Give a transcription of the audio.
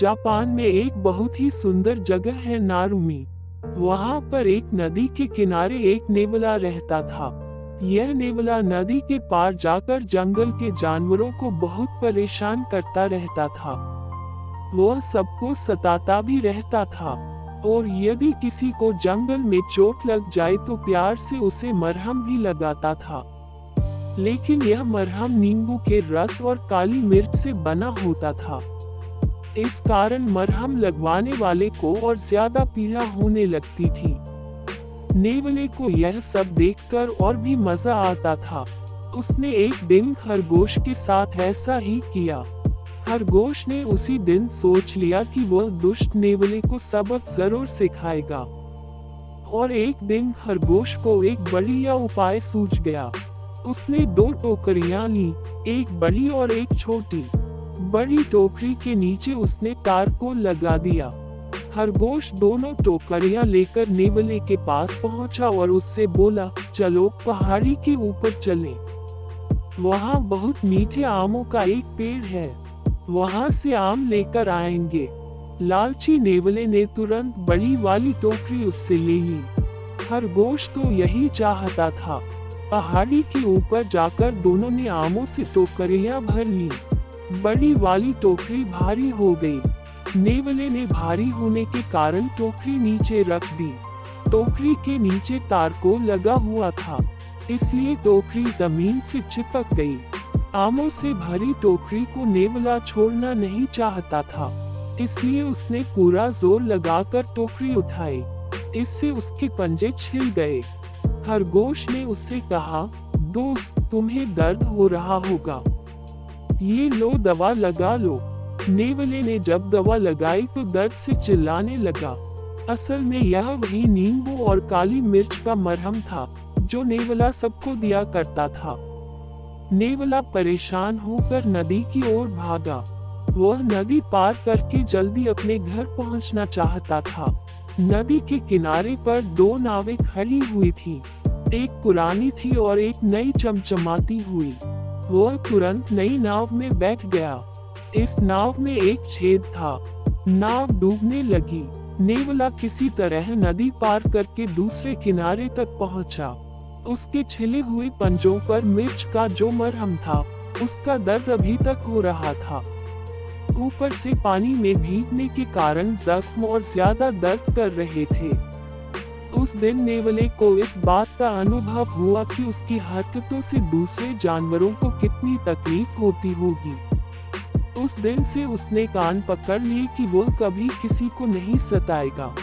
Japan में एक बहुत ही सुंदर जगह है नारुमी। वहाँ पर एक नदी के किनारे एक नेवला रहता था। यह नेवला नदी के पार जाकर जंगल के जानवरों को बहुत परेशान करता रहता था। वह सबको सताता भी रहता था। और यदि किसी को जंगल में चोट लग जाए तो प्यार से उसे मरहम भी लगाता था। लेकिन यह मरहम नींबू के रस और काली मिर्च से बना होता था। इस कारण मरहम लगवाने वाले को और ज़्यादा पीड़ा होने लगती थी। नेवले को यह सब देखकर और भी मज़ा आता था। उसने एक दिन खरगोश के साथ ऐसा ही किया। खरगोश ने उसी दिन सोच लिया कि वह दुष्ट नेवले को सबक ज़रूर सिखाएगा। और एक दिन खरगोश को एक बढ़िया उपाय सूझ गया। उसने दो टोकरियाँ ली, एक बड़ी और एक छोटी। बड़ी टोकरी के नीचे उसने तार को लगा दिया। खरगोश दोनों टोकरियाँ लेकर नेवले के पास पहुँचा और उससे बोला, चलो, पहाड़ी के ऊपर चले। वहाँ बहुत मीठे आमों का एक पेड़ है। वहाँ से आम लेकर आएँगे। लालची नेवले ने तुरंत बड़ी वाली टोकरी उससे ले ली। खरगोश तो यही चाहता था। पहाड़ी के ऊपर जाकर दोनों ने आमों से टोकरियाँ भर ली। बड़ी वाली टोकरी भारी हो गई। नेवले ने भारी होने के कारण टोकरी नीचे रख दी। टोकरी के नीचे तार को लगा हुआ था, इसलिए टोकरी ज़मीन से चिपक गई। आमों से भरी टोकरी को नेवला छोड़ना नहीं चाहता था, इसलिए उसने पूरा ज़ोर लगाकर टोकरी उठाई। इससे उसके पंजे छिल गए। खरगोश ने उससे कहा, दोस्त, तुम्हें दर्द हो रहा होगा। ये लो दवा लगा लो। नेवले ने जब दवा लगाई तो दर्द से चिल्लाने लगा। असल में यह वही नींबू और काली मिर्च का मरहम था, जो नेवला सबको दिया करता था। नेवला परेशान होकर नदी की ओर भागा। वह नदी पार करके जल्दी अपने घर पहुँचना चाहता था। नदी के किनारे पर दो नावें खड़ी हुई थी। एक पुरानी थी और एक नई चमचमाती हुई। वह तुरंत नई नाव में बैठ गया। इस नाव में एक छेद था। नाव डूबने लगी। नेवला किसी तरह नदी पार करके दूसरे किनारे तक पहुँचा। उसके छिले हुए पंजों पर मिर्च का जो मरहम था, उसका दर्द अभी तक हो रहा था। ऊपर से पानी में भीगने के कारण जख्म और ज़्यादा दर्द कर रहे थे। उस दिन नेवले को इस बात का अनुभव हुआ कि उसकी हरकतों से दूसरे जानवरों को कितनी तकलीफ़ होती होगी। उस दिन से उसने कान पकड़ लिए कि वह कभी किसी को नहीं सताएगा।